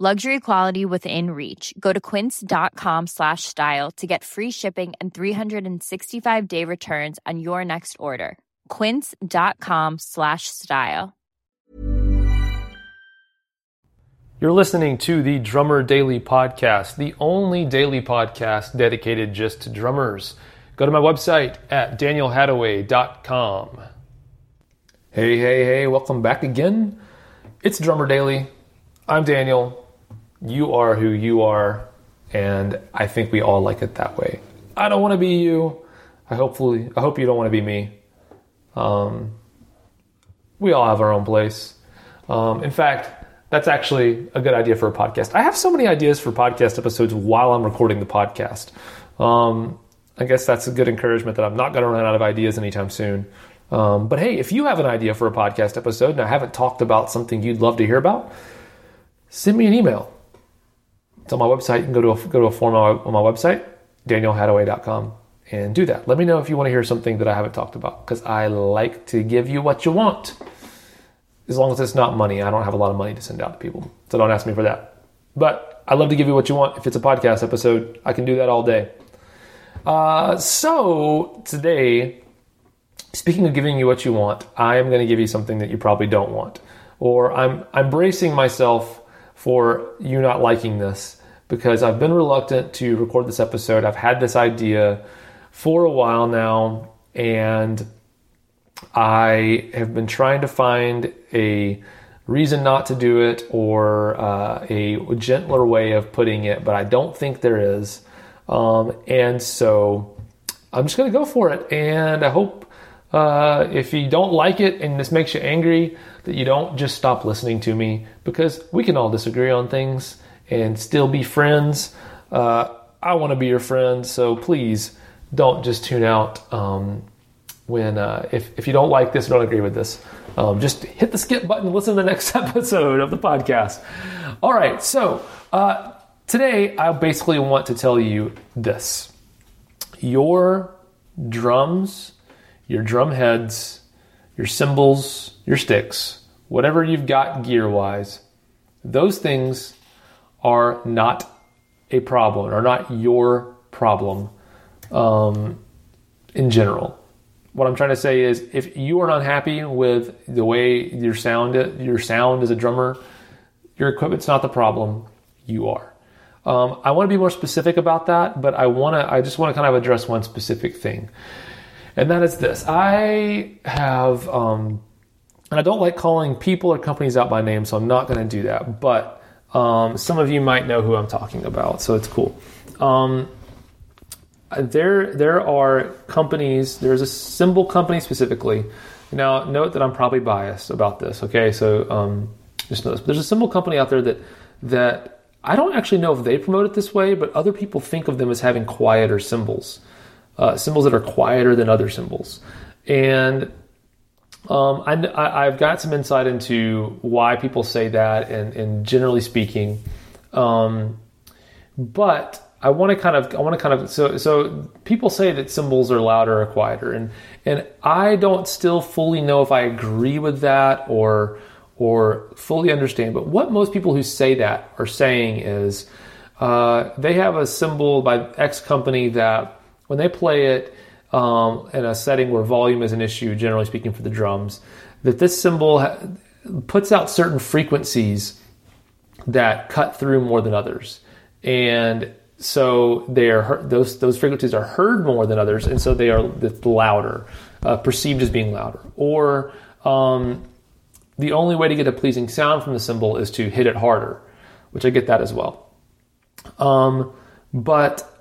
Luxury quality within reach. Go to quince.com slash style to get free shipping and 365 day returns on your next order. Quince.com slash style. You're listening to the Drummer Daily Podcast, the only daily podcast dedicated just to drummers. Go to my website at danielhadaway.com. Hey, hey, hey, welcome back again. It's Drummer Daily. I'm Daniel. You are who you are, and I think we all like it that way. I don't want to be you. I hopefully I hope you don't want to be me. Um, we all have our own place. Um, in fact, that's actually a good idea for a podcast. I have so many ideas for podcast episodes while I'm recording the podcast. Um, I guess that's a good encouragement that I'm not going to run out of ideas anytime soon. Um, but hey, if you have an idea for a podcast episode and I haven't talked about something you'd love to hear about, send me an email. It's on my website. You can go to a, go to a form on my website, danielhadaway.com, and do that. Let me know if you want to hear something that I haven't talked about because I like to give you what you want as long as it's not money. I don't have a lot of money to send out to people, so don't ask me for that. But I love to give you what you want. If it's a podcast episode, I can do that all day. Uh, so today, speaking of giving you what you want, I am going to give you something that you probably don't want, or I'm I'm bracing myself for you not liking this because I've been reluctant to record this episode. I've had this idea for a while now, and I have been trying to find a reason not to do it or uh, a gentler way of putting it, but I don't think there is. Um, and so I'm just going to go for it. And I hope uh, if you don't like it and this makes you angry, that you don't just stop listening to me because we can all disagree on things and still be friends. Uh, I want to be your friend, so please don't just tune out. Um, when uh, if, if you don't like this, don't agree with this, um, just hit the skip button and listen to the next episode of the podcast. All right, so uh, today I basically want to tell you this: your drums, your drum heads, your cymbals, your sticks, whatever you've got gear wise, those things are not a problem, are not your problem um, in general what I'm trying to say is if you are unhappy with the way your sound your sound as a drummer, your equipment's not the problem. You are. Um, I want to be more specific about that, but I want to. I just want to kind of address one specific thing, and that is this: I have, um, and I don't like calling people or companies out by name, so I'm not going to do that. But um, some of you might know who I'm talking about, so it's cool. Um, there there are companies. There's a cymbal company specifically. Now, note that I'm probably biased about this. Okay, so um, just know this. But there's a cymbal company out there that that I don't actually know if they promote it this way, but other people think of them as having quieter cymbals, uh, cymbals that are quieter than other cymbals. and um, I, have got some insight into why people say that, and, and generally speaking, um, but I want to kind of I want to kind of so so people say that cymbals are louder or quieter. And and I don't still fully know if I agree with that or or fully understand. But what most people who say that are saying is uh, they have a cymbal by X company that when they play it um, in a setting where volume is an issue generally speaking for the drums that this cymbal ha- puts out certain frequencies that cut through more than others and so they are those those frequencies are heard more than others, and so they are louder, uh, perceived as being louder. Or um, the only way to get a pleasing sound from the cymbal is to hit it harder, which I get that as well. Um, but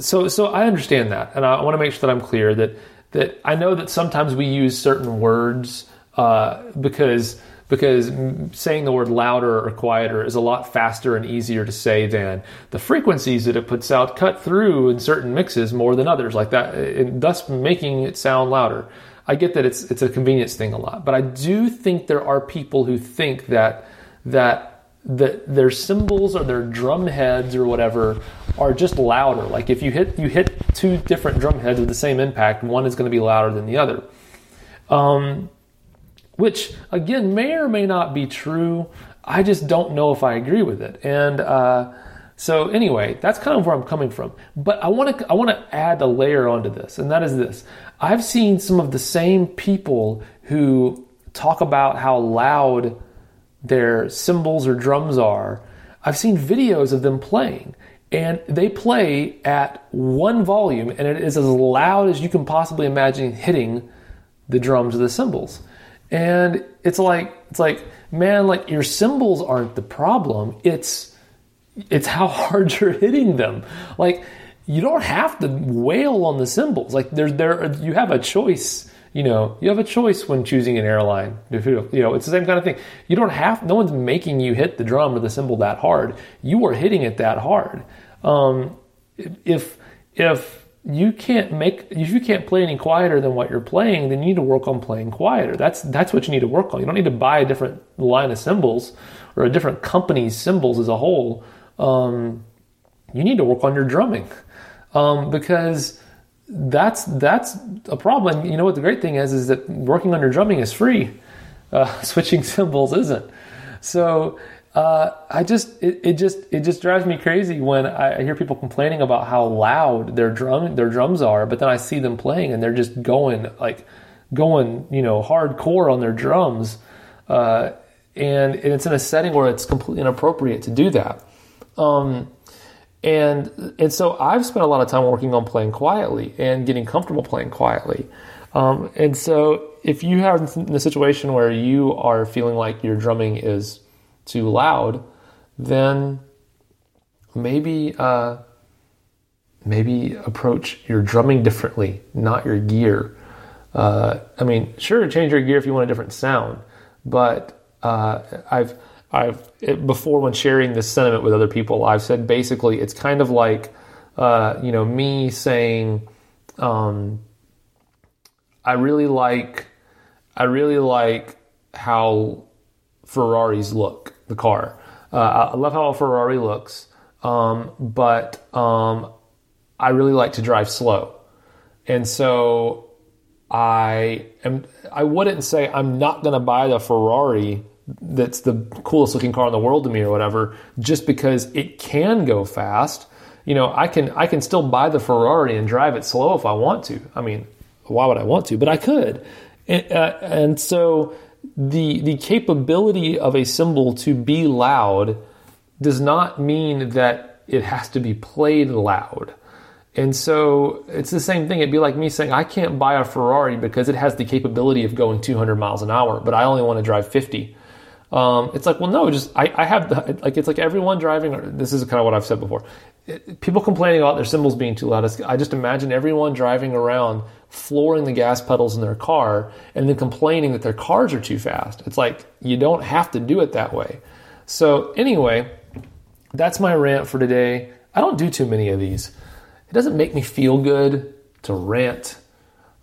so so I understand that, and I want to make sure that I'm clear that that I know that sometimes we use certain words uh, because because saying the word louder or quieter is a lot faster and easier to say than the frequencies that it puts out cut through in certain mixes more than others like that and thus making it sound louder. I get that it's it's a convenience thing a lot but i do think there are people who think that that that their cymbals or their drum heads or whatever are just louder like if you hit you hit two different drum heads with the same impact one is going to be louder than the other um, which again may or may not be true. I just don't know if I agree with it. And uh, so anyway, that's kind of where I'm coming from. But I want to I want to add a layer onto this, and that is this: I've seen some of the same people who talk about how loud their cymbals or drums are. I've seen videos of them playing, and they play at one volume, and it is as loud as you can possibly imagine hitting the drums or the cymbals. And it's like it's like man, like your cymbals aren't the problem. It's it's how hard you're hitting them. Like you don't have to wail on the cymbals. Like there's there you have a choice. You know, you have a choice when choosing an airline. You know, it's the same kind of thing. You don't have. No one's making you hit the drum or the cymbal that hard. You are hitting it that hard. Um, if if you can't make if you can't play any quieter than what you're playing, then you need to work on playing quieter. That's that's what you need to work on. You don't need to buy a different line of cymbals or a different company's cymbals as a whole. Um, you need to work on your drumming um, because that's that's a problem. You know what the great thing is is that working on your drumming is free. Uh, switching cymbals isn't. So uh, I just it, it, just it just drives me crazy when I hear people complaining about how loud their drum their drums are, but then I see them playing and they're just going like going you know hardcore on their drums, uh, and, and, it's in a setting where it's completely inappropriate to do that. Um, and and so I've spent a lot of time working on playing quietly and getting comfortable playing quietly. Um, and so if you have in a situation where you are feeling like your drumming is too loud, then maybe uh, maybe approach your drumming differently, not your gear. Uh, I mean, sure, change your gear if you want a different sound, but uh, I've I've it, before when sharing this sentiment with other people, I've said basically it's kind of like uh, you know me saying um, I really like I really like how Ferraris look the car. Uh, I love how a Ferrari looks, um, but um, I really like to drive slow, and so I am. I wouldn't say I'm not going to buy the Ferrari that's the coolest looking car in the world to me or whatever, just because it can go fast. You know, I can I can still buy the Ferrari and drive it slow if I want to. I mean, why would I want to? But I could, and, uh, and so the the capability of a cymbal to be loud does not mean that it has to be played loud. And so it's the same thing. It'd be like me saying, I can't buy a Ferrari because it has the capability of going 200 miles an hour, but I only want to drive 50. Um, it's like, well, no, just I, I have the, like, it's like everyone driving, Or, this is kind of what I've said before people complaining about their cymbals being too loud. I just imagine everyone driving around flooring the gas pedals in their car and then complaining that their cars are too fast. It's like you don't have to do it that way. So, anyway, that's my rant for today. I don't do too many of these. It doesn't make me feel good to rant.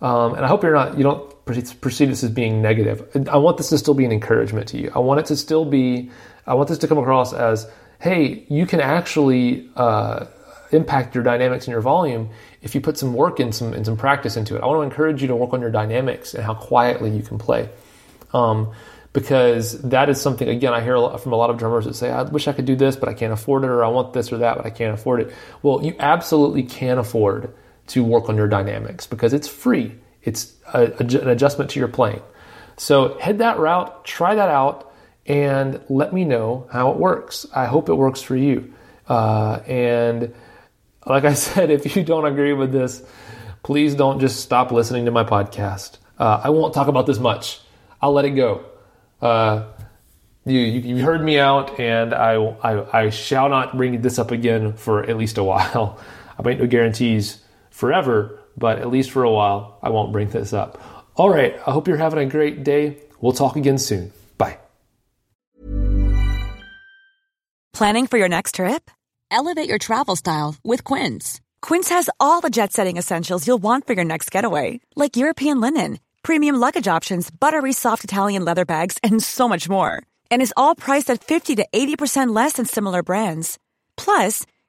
Um, and I hope you're not, you don't perceive this as being negative. I want this to still be an encouragement to you. I want it to still be, I want this to come across as hey, you can actually uh, impact your dynamics and your volume if you put some work and some and some practice into it. I want to encourage you to work on your dynamics and how quietly you can play. Um, because that is something again I hear from a lot of drummers that say I wish I could do this but I can't afford it or I want this or that but I can't afford it. Well, you absolutely can afford to work on your dynamics because it's free. It's a, a, an adjustment to your playing. So head that route, try that out and let me know how it works. I hope it works for you. Uh, and like I said, if you don't agree with this, please don't just stop listening to my podcast. Uh, I won't talk about this much. I'll let it go. Uh, you, you, you, heard me out, and I, I, I shall not bring this up again for at least a while. I make no guarantees forever, but at least for a while, I won't bring this up. All right, I hope you're having a great day. We'll talk again soon. Bye. Planning for your next trip? Elevate your travel style with Quince. Quince has all the jet setting essentials you'll want for your next getaway, like European linen, premium luggage options, buttery soft Italian leather bags, and so much more. And is all priced at 50 to 80% less than similar brands. Plus,